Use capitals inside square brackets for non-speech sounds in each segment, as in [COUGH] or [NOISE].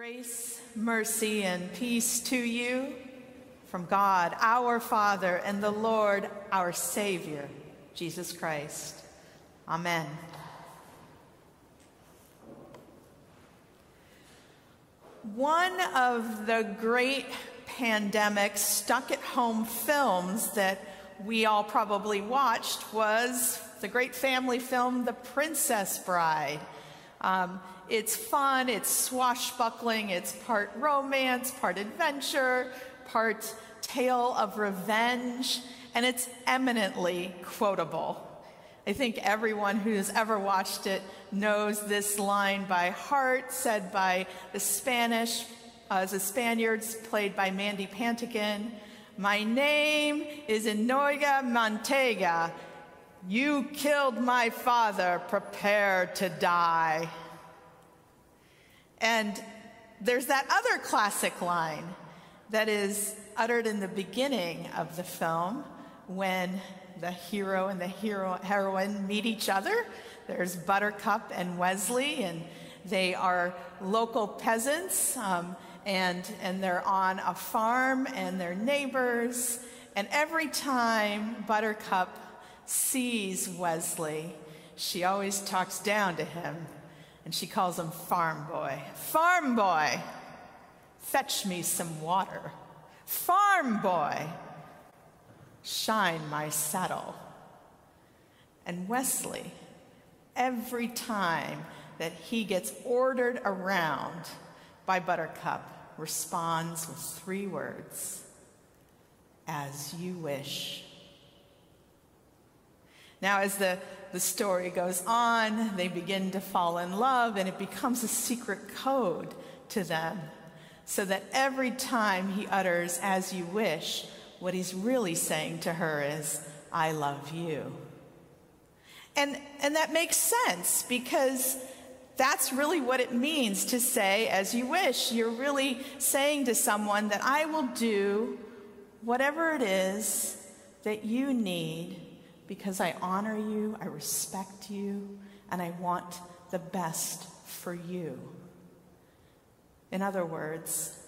Grace, mercy, and peace to you from God, our Father, and the Lord, our Savior, Jesus Christ. Amen. One of the great pandemic stuck at home films that we all probably watched was the great family film, The Princess Bride. Um, it's fun, it's swashbuckling, it's part romance, part adventure, part tale of revenge, and it's eminently quotable. I think everyone who's ever watched it knows this line by heart, said by the Spanish, uh, the Spaniards, played by Mandy Patinkin. My name is Inigo Montoya. You killed my father. Prepare to die. And there's that other classic line that is uttered in the beginning of the film when the hero and the hero, heroine meet each other. There's Buttercup and Westley, and they are local peasants, um, and, and they're on a farm, and they're neighbors. And every time Buttercup sees Westley, she always talks down to him, and she calls him Farm Boy. Farm Boy! Fetch me some water. Farm boy, shine my saddle. And Westley, every time that he gets ordered around by Buttercup, responds with three words As you wish. Now, as the, the story goes on, they begin to fall in love, and it becomes a secret code to them so that every time he utters, as you wish, what he's really saying to her is, I love you. And, and that makes sense because that's really what it means to say, as you wish. You're really saying to someone that I will do whatever it is that you need because I honor you, I respect you, and I want the best for you. In other words,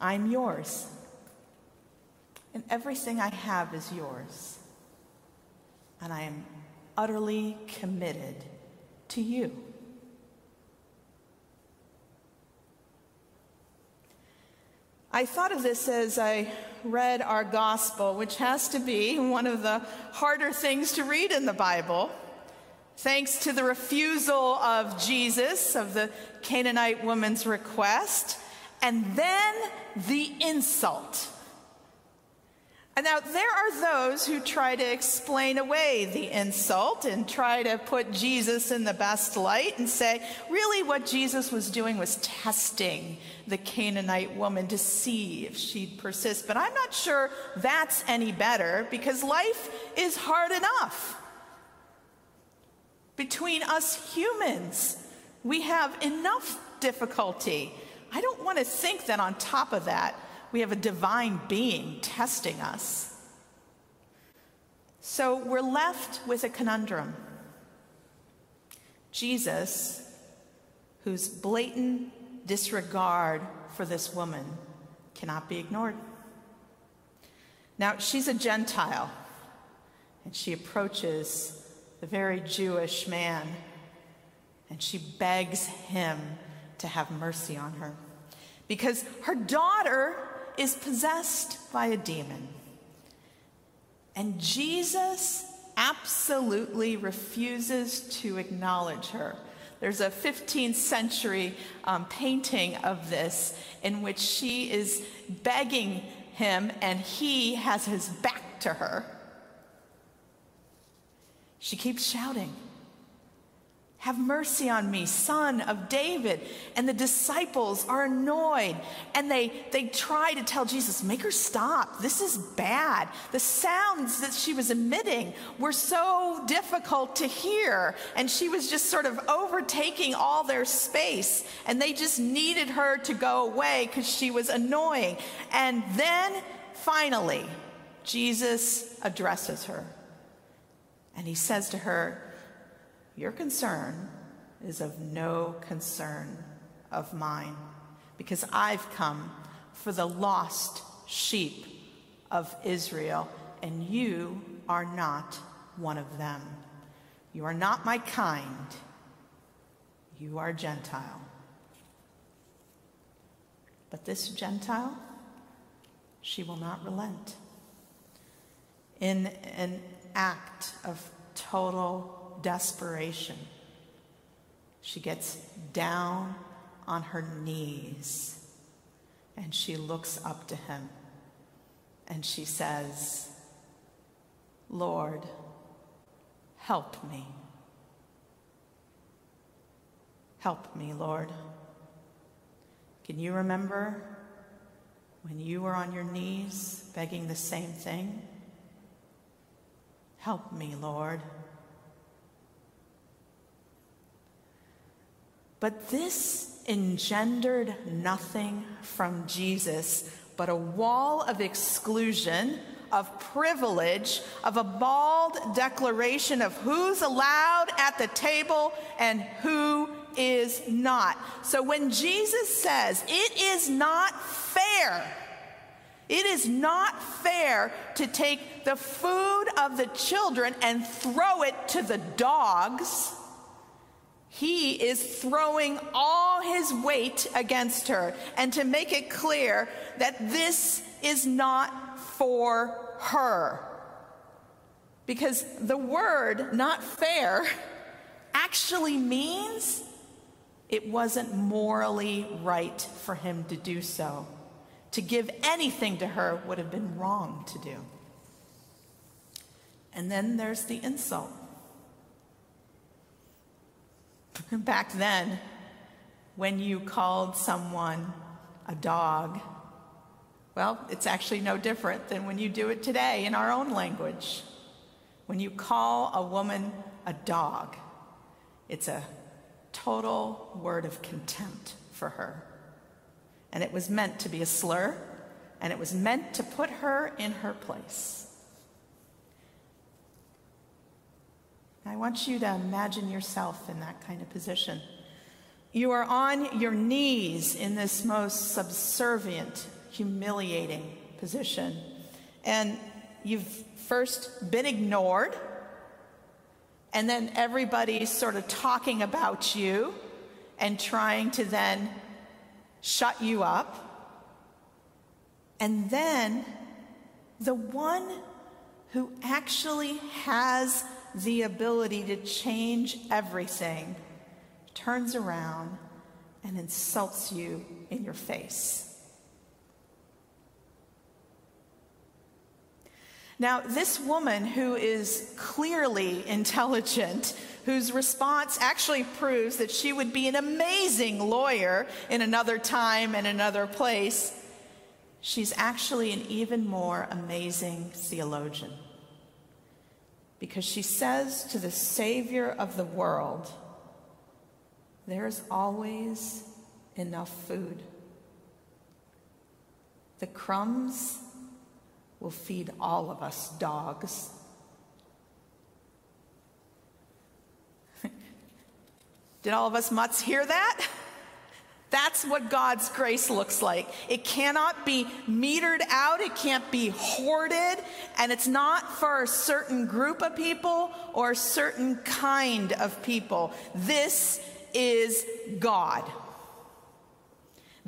I'm yours. And everything I have is yours. And I am utterly committed to you. I thought of this as I read our gospel, which has to be one of the harder things to read in the Bible. Thanks to the refusal of Jesus, of the Canaanite woman's request, and then the insult. And now, there are those who try to explain away the insult and try to put Jesus in the best light and say, really, what Jesus was doing was testing the Canaanite woman to see if she'd persist. But I'm not sure that's any better because life is hard enough. Between us humans, we have enough difficulty. I don't want to think that on top of that, we have a divine being testing us. So we're left with a conundrum. Jesus, whose blatant disregard for this woman cannot be ignored. Now, she's a Gentile, and she approaches the very Jewish man, and she begs him to have mercy on her because her daughter is possessed by a demon. And Jesus absolutely refuses to acknowledge her. There's a 15th century um, painting of this in which she is begging him and he has his back to her. She keeps shouting, Have mercy on me, son of David. And the disciples are annoyed and they, they try to tell Jesus, make her stop. This is bad. The sounds that she was emitting were so difficult to hear. And she was just sort of overtaking all their space. And they just needed her to go away because she was annoying. And then finally, Jesus addresses her. And he says to her, your concern is of no concern of mine, because I've come for the lost sheep of Israel, and you are not one of them. You are not my kind. You are Gentile. But this Gentile, she will not relent. In an act of total desperation, she gets down on her knees and she looks up to him and she says, Lord, help me. Help me, Lord. Can you remember when you were on your knees begging the same thing? Help me, Lord. But this engendered nothing from Jesus but a wall of exclusion, of privilege, of a bald declaration of who's allowed at the table and who is not. So when Jesus says, it is not fair, it is not fair to take the food of the children and throw it to the dogs he is throwing all his weight against her. And to make it clear that this is not for her. Because the word not fair [LAUGHS] actually means it wasn't morally right for him to do so. To give anything to her would have been wrong to do. And then there's the insult. [LAUGHS] Back then, when you called someone a dog, well, it's actually no different than when you do it today in our own language. When you call a woman a dog, it's a total word of contempt for her. And it was meant to be a slur, and it was meant to put her in her place. I want you to imagine yourself in that kind of position. You are on your knees in this most subservient, humiliating position. And you've first been ignored, and then everybody's sort of talking about you and trying to then shut you up. And then the one who actually has the ability to change everything, turns around and insults you in your face. Now, this woman who is clearly intelligent, whose response actually proves that she would be an amazing lawyer in another time and another place, she's actually an even more amazing theologian because she says to the Savior of the world, There's always enough food. The crumbs will feed all of us dogs. [LAUGHS] Did all of us mutts hear that? [LAUGHS] That's what God's grace looks like. It cannot be metered out, it can't be hoarded, and it's not for a certain group of people or a certain kind of people. This is God.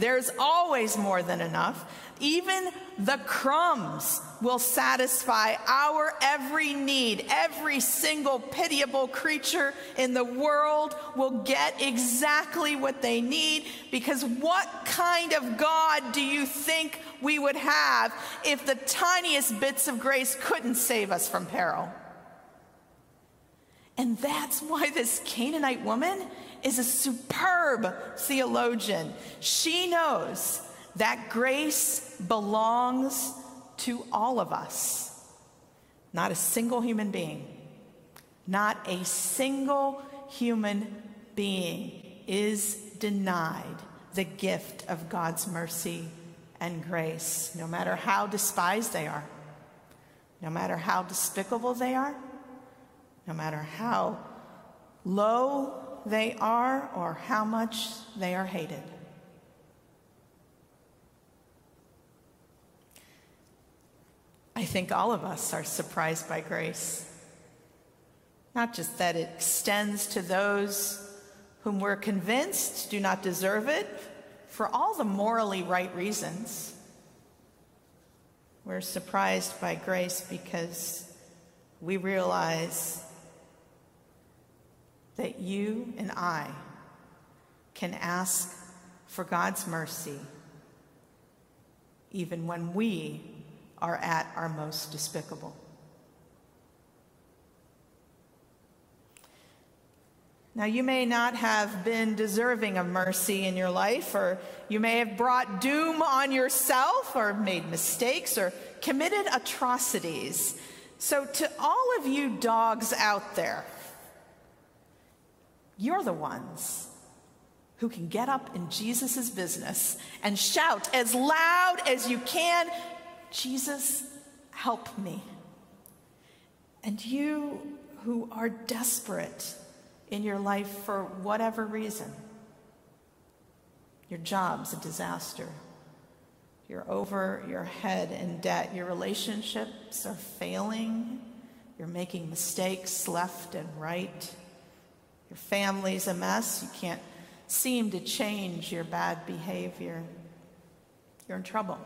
There's always more than enough. Even the crumbs will satisfy our every need. Every single pitiable creature in the world will get exactly what they need because what kind of God do you think we would have if the tiniest bits of grace couldn't save us from peril? And that's why this Canaanite woman is a superb theologian. She knows that grace belongs to all of us, not a single human being. Not a single human being is denied the gift of God's mercy and grace, no matter how despised they are, no matter how despicable they are, no matter how low they are or how much they are hated. I think all of us are surprised by grace. Not just that it extends to those whom we're convinced do not deserve it for all the morally right reasons. We're surprised by grace because we realize that you and I can ask for God's mercy even when we are at our most despicable. Now, you may not have been deserving of mercy in your life, or you may have brought doom on yourself, or made mistakes, or committed atrocities. So, to all of you dogs out there, you're the ones who can get up in Jesus' business and shout as loud as you can, Jesus, help me. And you who are desperate in your life for whatever reason. Your job's a disaster. You're over your head in debt. Your relationships are failing. You're making mistakes left and right. Your family's a mess. You can't seem to change your bad behavior. You're in trouble.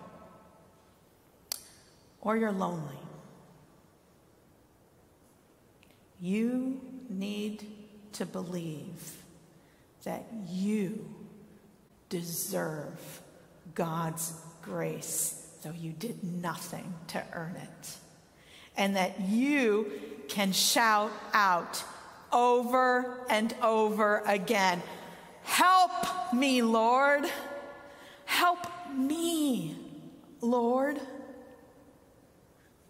Or you're lonely. You need to believe that you deserve God's grace, though you did nothing to earn it. And that you can shout out over and over again Help me, Lord! Help me, Lord!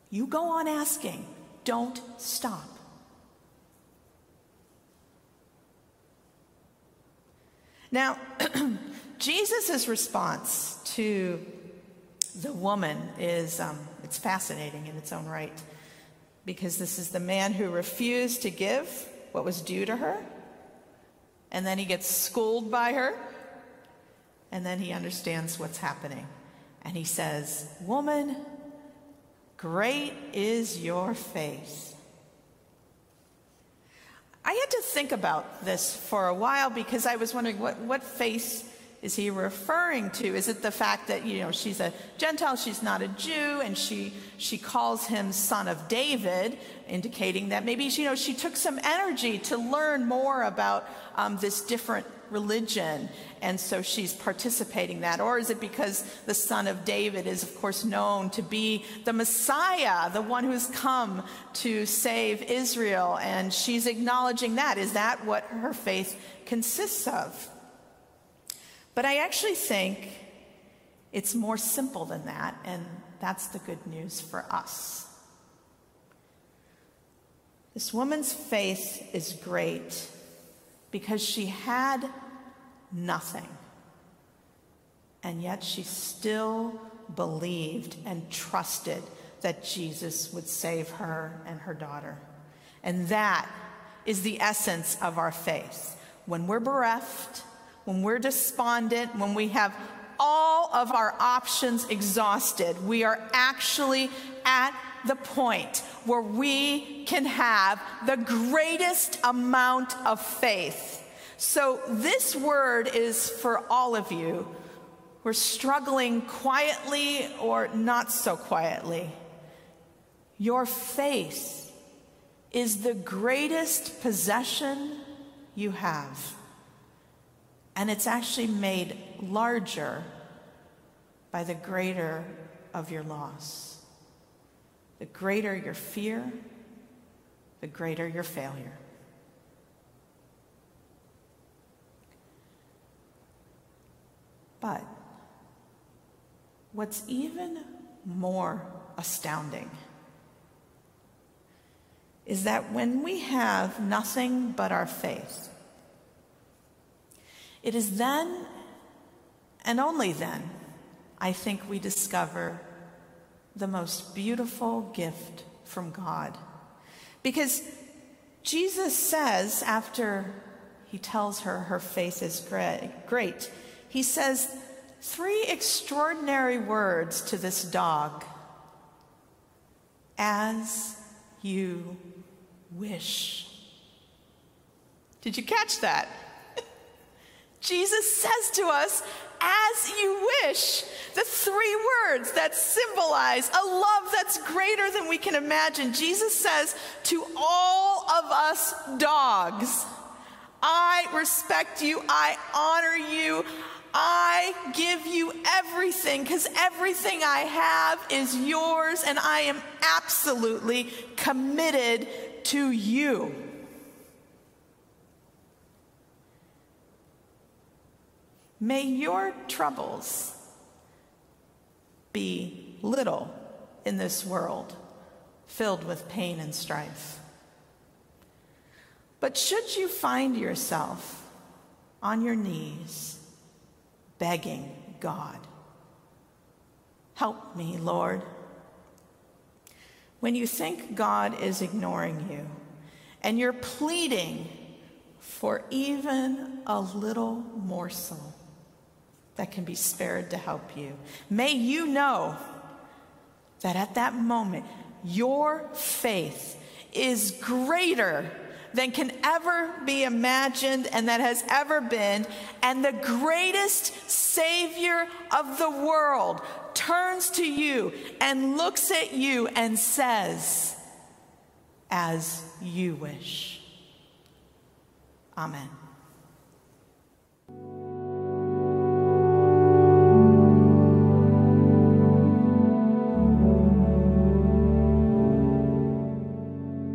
You go on asking, don't stop. Now, [CLEARS THROAT] Jesus' response to the woman is um, it's fascinating in its own right because this is the man who refused to give what was due to her, and then he gets schooled by her, and then he understands what's happening. And he says, Woman, great is your faith. I had to think about this for a while because I was wondering what, what face is he referring to? Is it the fact that, you know, she's a Gentile, she's not a Jew, and she, she calls him son of David, indicating that maybe, you know, she took some energy to learn more about um, this different religion, and so she's participating that? Or is it because the son of David is, of course, known to be the Messiah, the one who's come to save Israel, and she's acknowledging that? Is that what her faith consists of? But I actually think it's more simple than that, and that's the good news for us. This woman's faith is great because she had nothing. And yet she still believed and trusted that Jesus would save her and her daughter. And that is the essence of our faith. When we're bereft, when we're despondent, when we have all of our options exhausted, we are actually at the point where we can have the greatest amount of faith. So, this word is for all of you who are struggling quietly or not so quietly. Your faith is the greatest possession you have. And it's actually made larger by the greater of your loss. The greater your fear, the greater your failure. But what's even more astounding is that when we have nothing but our faith, it is then and only then, I think, we discover the most beautiful gift from God. Because Jesus says, after he tells her her faith is great, he says three extraordinary words to this dog as you wish. Did you catch that? Jesus says to us, as you wish. The three words that symbolize a love that's greater than we can imagine. Jesus says to all of us dogs, I respect you, I honor you, I give you everything because everything I have is yours, and I am absolutely committed to you. May your troubles be little in this world filled with pain and strife. But should you find yourself on your knees begging God, help me, Lord, when you think God is ignoring you and you're pleading for even a little morsel that can be spared to help you. May you know that at that moment, your faith is greater than can ever be imagined and that has ever been. And the greatest Savior of the world turns to you and looks at you and says, As you wish. Amen.